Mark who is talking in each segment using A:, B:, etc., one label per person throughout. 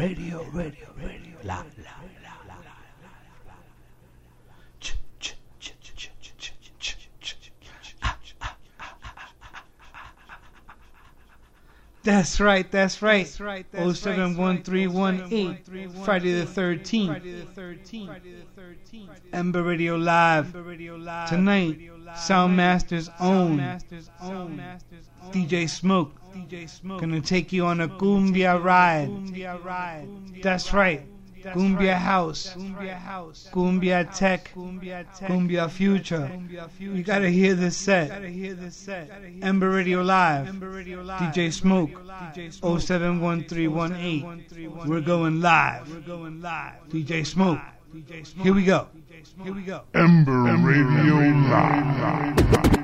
A: Radio, radio, radio, la, la, That's right. That's right, that's right. That's right. That's Friday the 13th. Friday the 13th. Ember Radio Live. Tonight, Zound Masterz own. DJ Smoke. Gonna take you on a Cumbia ride. That's right. Cumbia House, Cumbia Tech, Cumbia Future. You gotta hear this set. Ember Radio Live, DJ Smoke, 071318. We're going live. DJ Smoke. Here we go. Here we go.
B: Ember, Radio Live.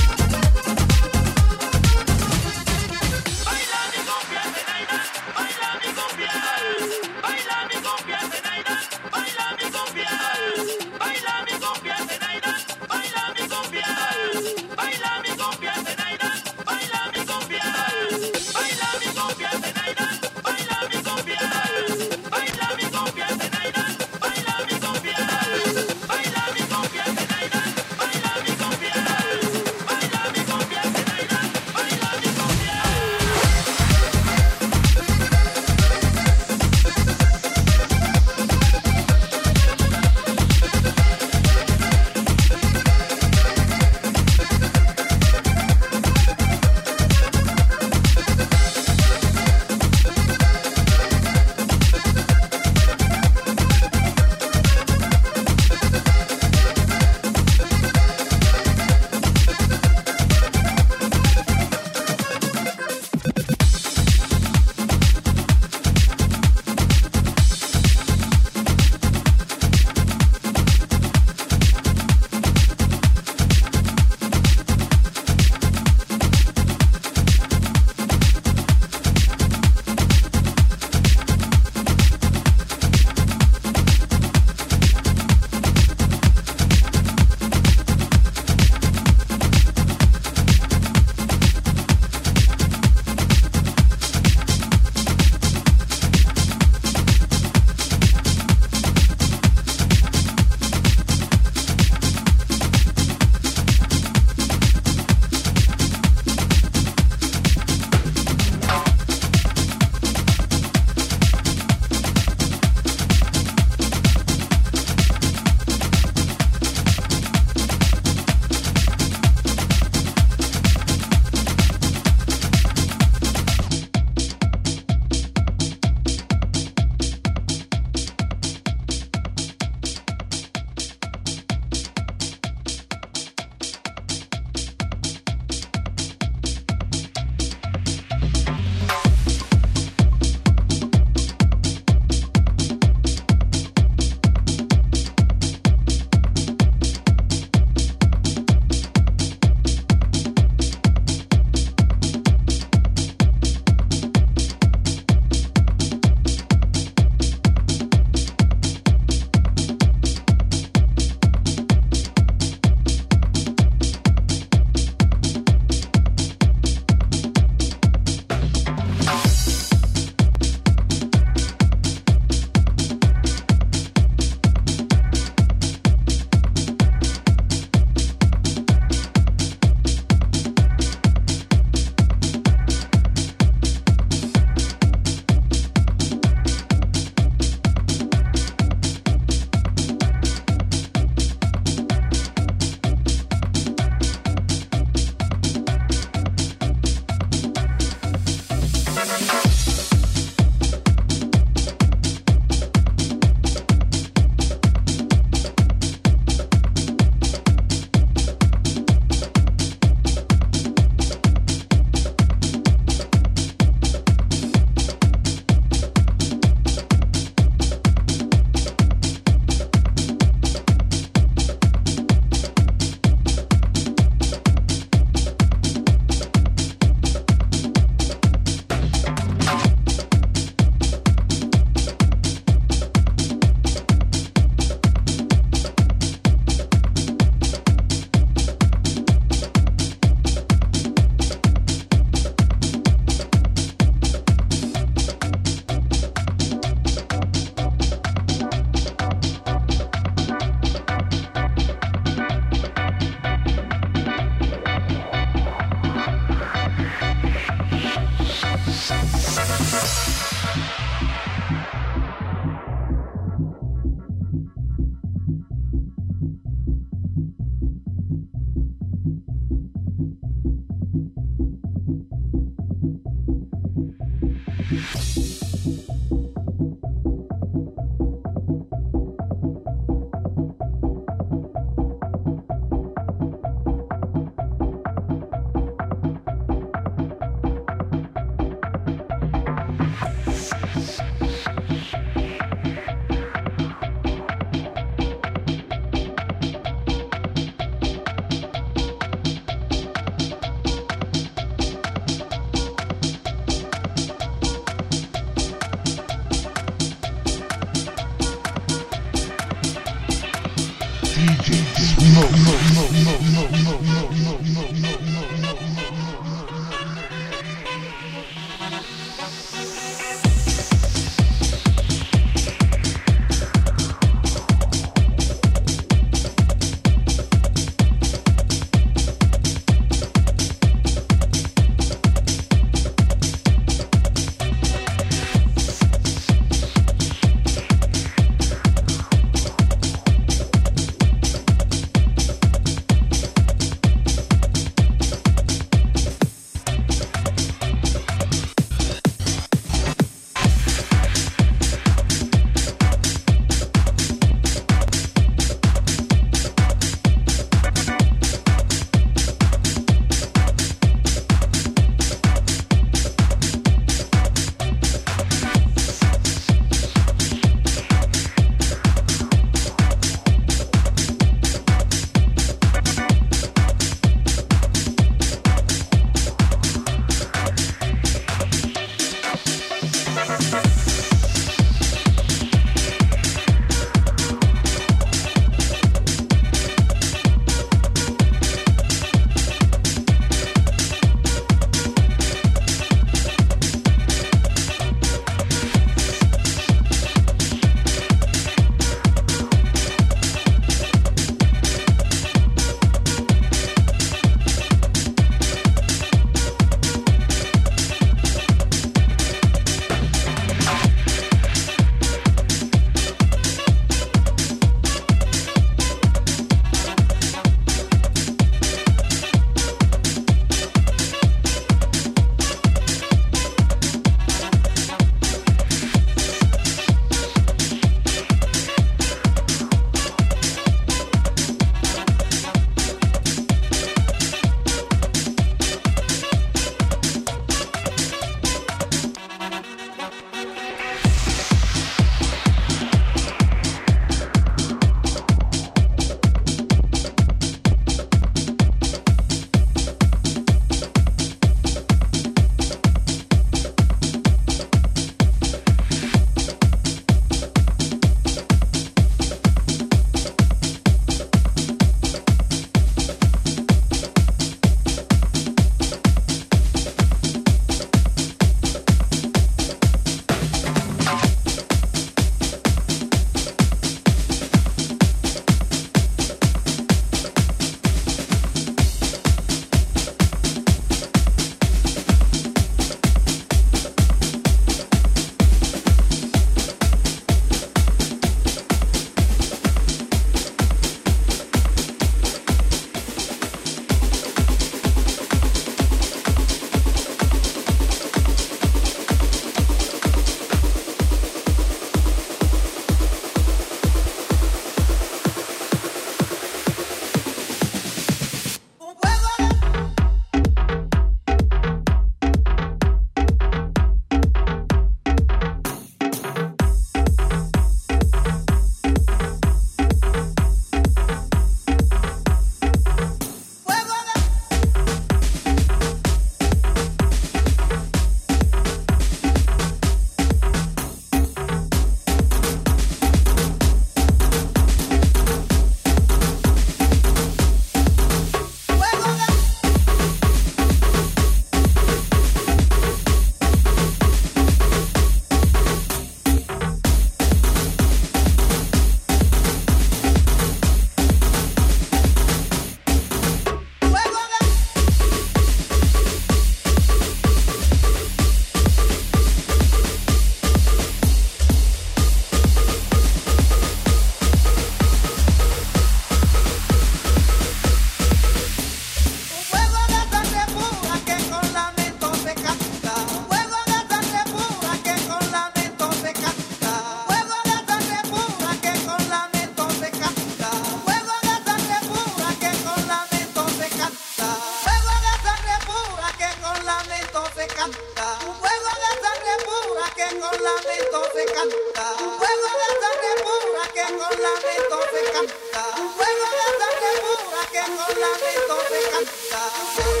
C: canta, un fuego de sangre pura que con lamento se
D: canta,
C: un fuego de sangre pura que con lamento se canta, un fuego de sangre pura
D: que con lamento se
A: canta.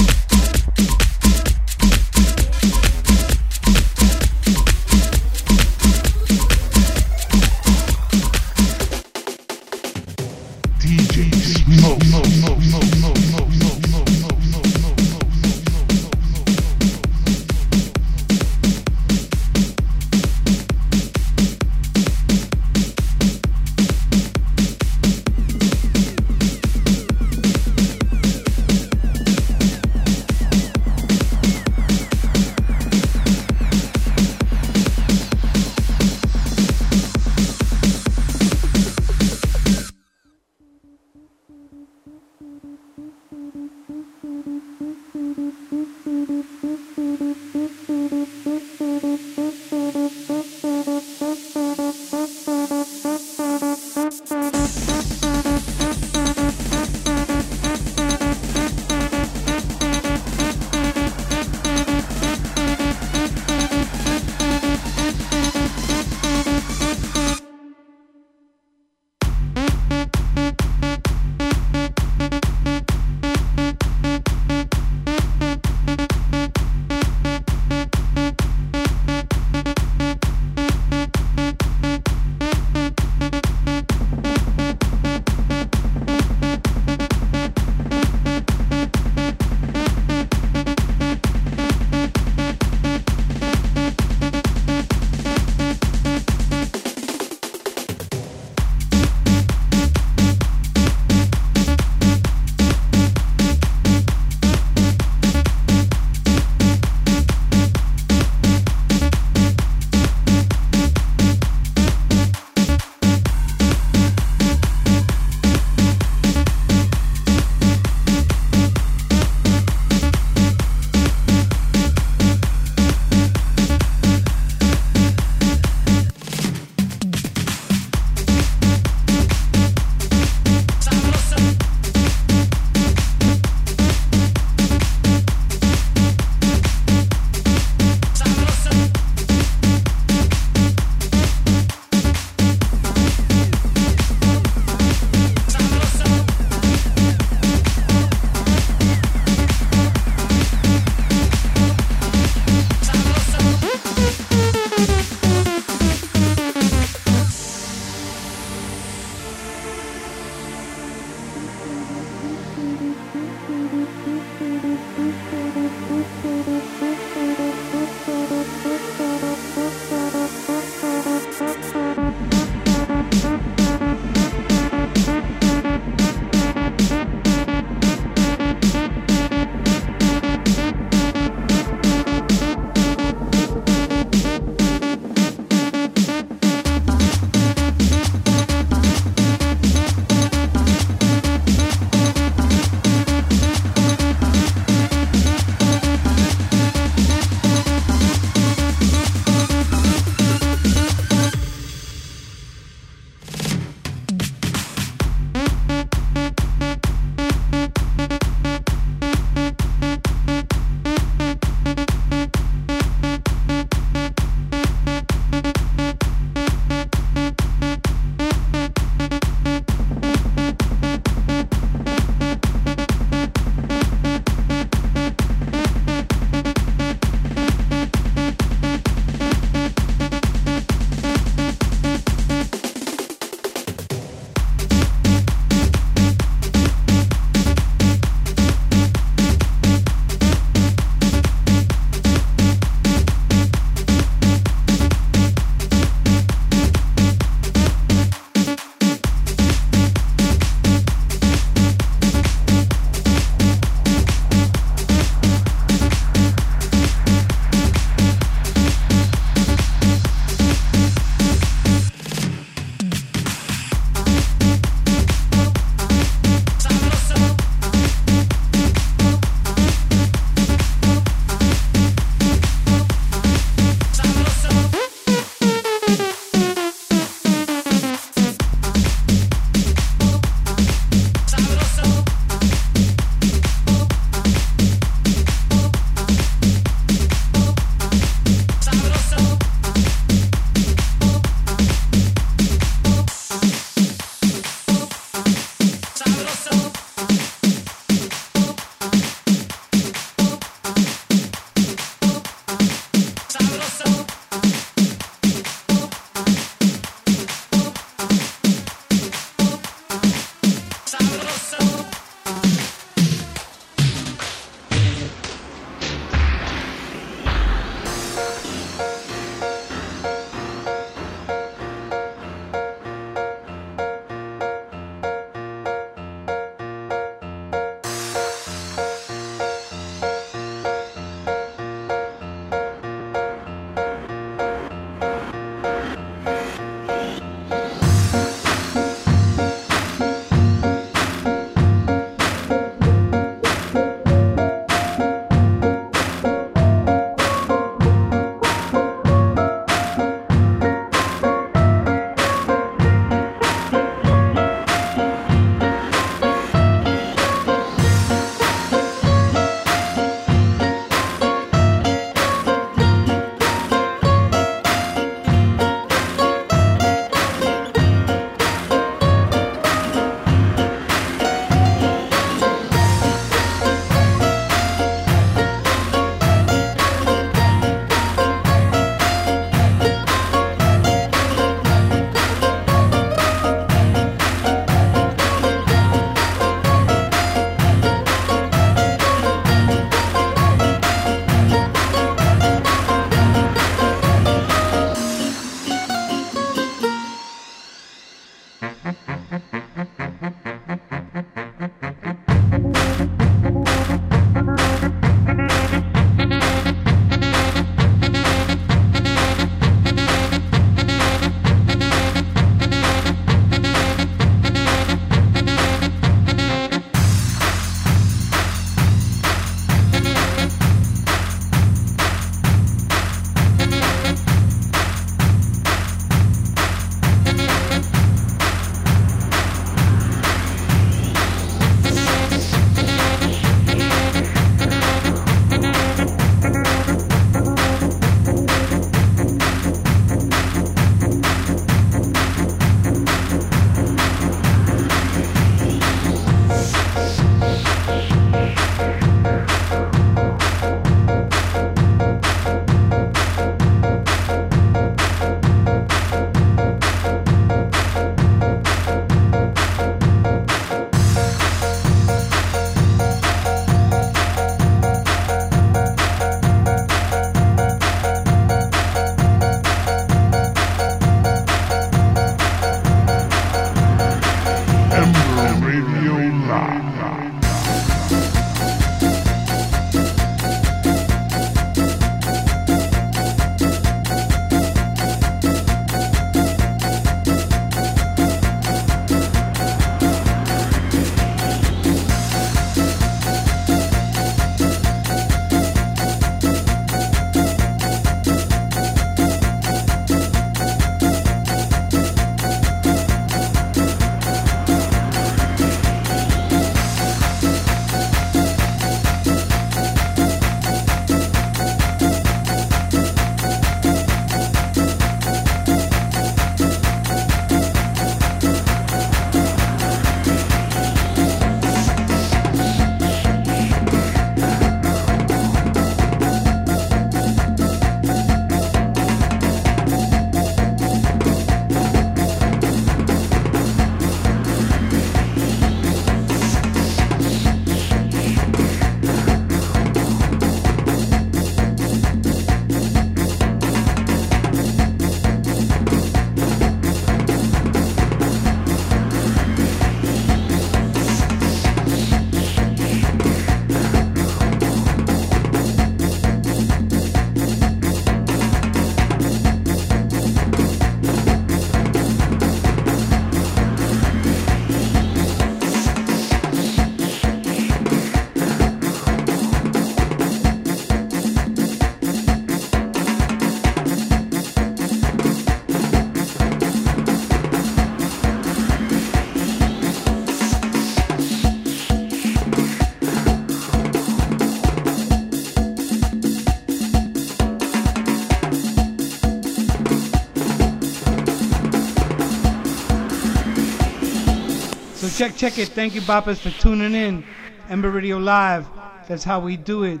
A: Check, check it. Thank you, Boppers, for tuning in. Ember Radio Live. That's how we do it.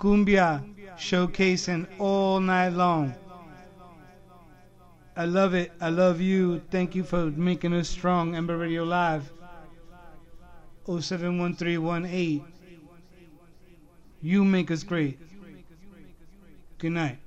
A: Cumbia showcasing all night long. I love it. I love you. Thank you for making us strong. Ember Radio Live. 071318. You make us great. Good night.